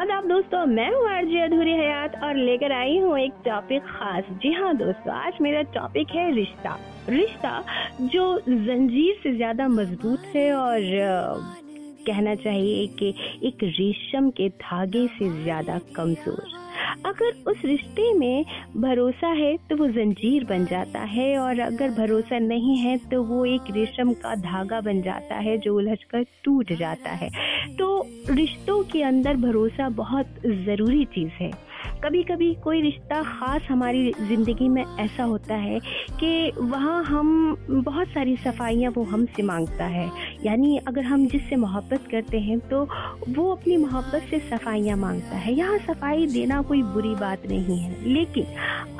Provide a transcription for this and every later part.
आदाब दोस्तों, मैं हूँ आरजे अधूरी हयात और लेकर आई हूँ एक टॉपिक खास। जी हाँ दोस्तों, आज मेरा टॉपिक है रिश्ता। रिश्ता जो जंजीर से ज़्यादा मज़बूत है और कहना चाहिए कि एक रेशम के धागे से ज़्यादा कमज़ोर। अगर उस रिश्ते में भरोसा है तो वो जंजीर बन जाता है, और अगर भरोसा नहीं है तो वो एक रेशम का धागा बन जाता है, जो उलझ कर टूट जाता है। तो रिश्तों के अंदर भरोसा बहुत ज़रूरी चीज़ है। कभी कभी कोई रिश्ता ख़ास हमारी ज़िंदगी में ऐसा होता है कि वहाँ हम बहुत सारी सफाइयाँ वो हमसे माँगता है। यानी अगर हम जिससे मोहब्बत करते हैं तो वो अपनी मोहब्बत से सफाइयाँ माँगता है। यहाँ सफ़ाई देना कोई बुरी बात नहीं है। लेकिन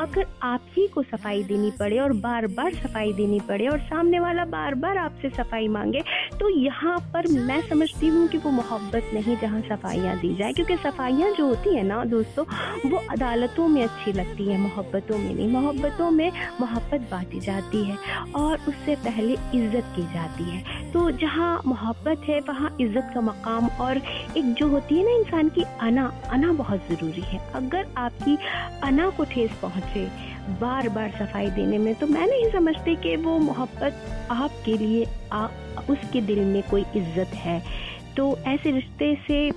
अगर आप ही को सफ़ाई देनी पड़े और बार बार सफ़ाई देनी पड़े और सामने वाला बार बार आपसे सफ़ाई मांगे तो यहाँ पर मैं समझती हूँ कि वो मोहब्बत नहीं जहाँ सफाइयाँ दी जाए। क्योंकि सफाइयाँ जो होती है ना दोस्तों वो अदालतों में अच्छी लगती है मोहब्बतों में नहीं। मोहब्बतों में मोहब्बत बांटी जाती है और उससे पहले इज़्ज़त की जाती है। तो जहाँ मोहब्बत है वहाँ इज़्ज़त का मकाम और एक जो होती है ना इंसान की अना अना बहुत ज़रूरी है। अगर आपकी अना को ठेस पहुँचे बार बार सफ़ाई देने में तो मैं नहीं समझती कि वो मोहब्बत आपके लिए आ, उसके दिल में कोई इज़्ज़त है। तो ऐसे रिश्ते से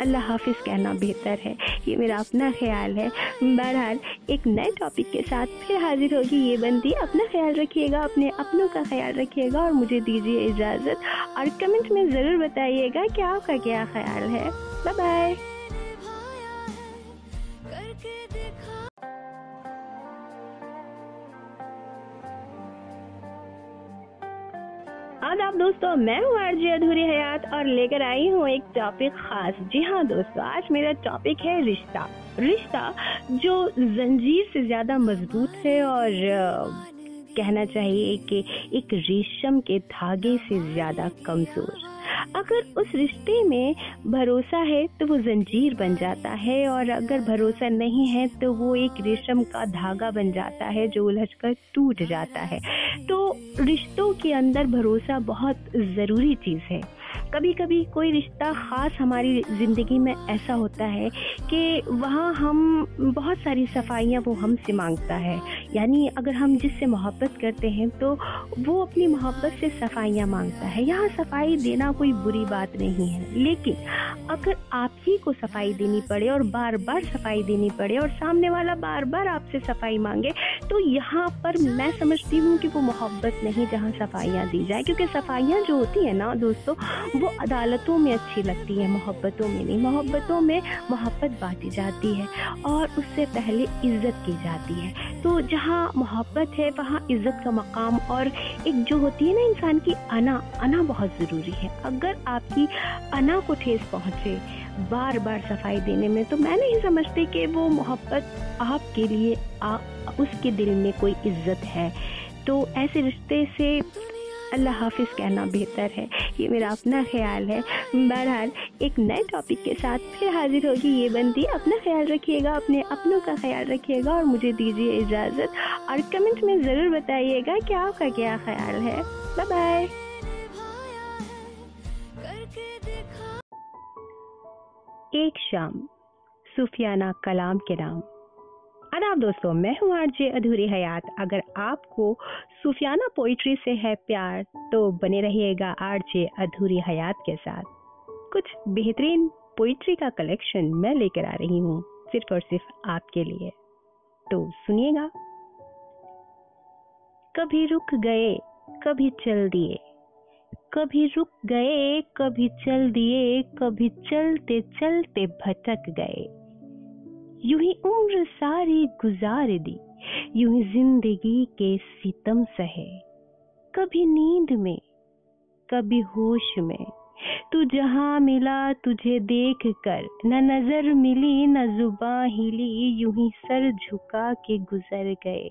अल्लाह हाफिज़ कहना बेहतर है। ये मेरा अपना ख्याल है। बहरहाल, एक नए टॉपिक के साथ फिर हाजिर होगी ये बंदी। अपना ख्याल रखिएगा, अपने अपनों का ख्याल रखिएगा और मुझे दीजिए इजाज़त। और कमेंट में ज़रूर बताइएगा कि आपका क्या ख्याल है। बाय बाय आदाब दोस्तों, मैं हूँ आरजे अधूरी हयात और लेकर आई हूँ एक टॉपिक खास। जी हाँ दोस्तों, आज मेरा टॉपिक है रिश्ता। रिश्ता जो जंजीर से ज़्यादा मज़बूत है और कहना चाहिए कि एक रेशम के धागे से ज़्यादा कमज़ोर। अगर उस रिश्ते में भरोसा है तो वो जंजीर बन जाता है और अगर भरोसा नहीं है तो वो एक रेशम का धागा बन जाता है जो उलझ कर टूट जाता है। तो रिश्तों के अंदर भरोसा बहुत ज़रूरी चीज़ है। कभी कभी कोई रिश्ता ख़ास हमारी ज़िंदगी में ऐसा होता है कि वहाँ हम बहुत सारी सफाइयाँ वो हमसे माँगता है। यानी अगर हम जिससे मोहब्बत करते हैं तो वो अपनी मोहब्बत से सफाइयाँ माँगता है। यहाँ सफ़ाई देना कोई बुरी बात नहीं है। लेकिन अगर आप ही को सफ़ाई देनी पड़े और बार बार सफ़ाई देनी पड़े और सामने वाला बार बार आपसे सफ़ाई मांगे तो यहाँ पर मैं समझती हूँ कि वो मोहब्बत नहीं जहाँ सफाइयाँ दी जाए। क्योंकि सफाइयाँ जो होती है ना दोस्तों वो अदालतों में अच्छी लगती है मोहब्बतों में नहीं। मोहब्बतों में मोहब्बत बांटी जाती है और उससे पहले इज़्ज़त की जाती है। तो जहाँ मोहब्बत है वहाँ इज़्ज़त का मकाम और एक जो होती है ना इंसान की अना अना बहुत ज़रूरी है। अगर आपकी अना को ठेस पहुँचे बार बार सफ़ाई देने में तो मैं नहीं समझती कि वो मोहब्बत आपके लिए आ, उसके दिल में कोई इज़्ज़त है। तो ऐसे रिश्ते से अल्लाह हाफिज़ कहना बेहतर है। ये मेरा अपना ख्याल है। बहरहाल, एक नए टॉपिक के साथ फिर हाजिर होगी ये बंदी। अपना ख्याल रखिएगा, अपने अपनों का ख्याल रखिएगा और मुझे दीजिए इजाज़त। और कमेंट में ज़रूर बताइएगा कि आपका क्या ख्याल है। बाय बाय एक शाम, सूफियाना कलाम के नाम। आदाब दोस्तों, मैं हूँ आरजे अधूरी हयात। अगर आपको सूफियाना पोइट्री से है प्यार तो बने रहिएगा आरजे अधूरी हयात के साथ। कुछ बेहतरीन पोइट्री का कलेक्शन मैं लेकर आ रही हूँ, सिर्फ़ और सिर्फ़ आपके लिए। तो सुनिएगा। कभी रुक गए, कभी चल दिए। कभी रुक गए, कभी चल दिए, कभी चलते चलते भटक गए। यूँ ही उम्र सारी गुजार दी, यूँ ही ज़िंदगी के सितम सहे। कभी नींद में, कभी होश में, तू जहाँ मिला तुझे देख कर न नज़र मिली, न जुबा हिली, यूँ ही सर झुका के गुजर गए।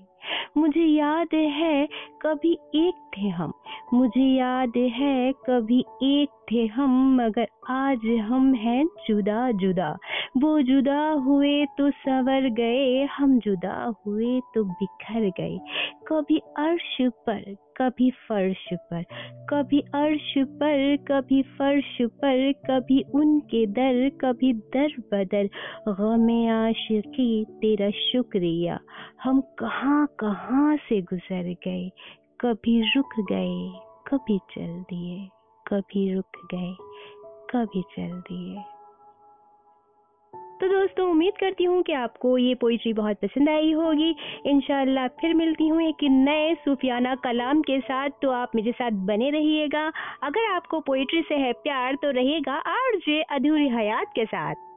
मुझे याद है कभी एक थे हम, मुझे याद है कभी एक थे हम, मगर आज हम हैं जुदा जुदा वो जुदा हुए तो सवर गए, हम जुदा हुए तो बिखर गए। कभी अर्श पर, कभी फर्श पर, कभी अर्श पर, कभी फर्श पर, कभी उनके दर, कभी दर बदर। गमे आशिकी, तेरा शुक्रिया। हम कहाँ कहाँ से गुजर गए? कभी रुक गए, कभी चल दिए, कभी रुक गए, कभी चल दिए। तो दोस्तों, उम्मीद करती हूँ कि आपको ये पोइट्री बहुत पसंद आई होगी। इन फिर मिलती हूँ एक नए सूफियाना कलाम के साथ। तो आप मेरे साथ बने रहिएगा। अगर आपको पोइट्री से है प्यार तो रहेगा आर जे अधूरी हयात के साथ।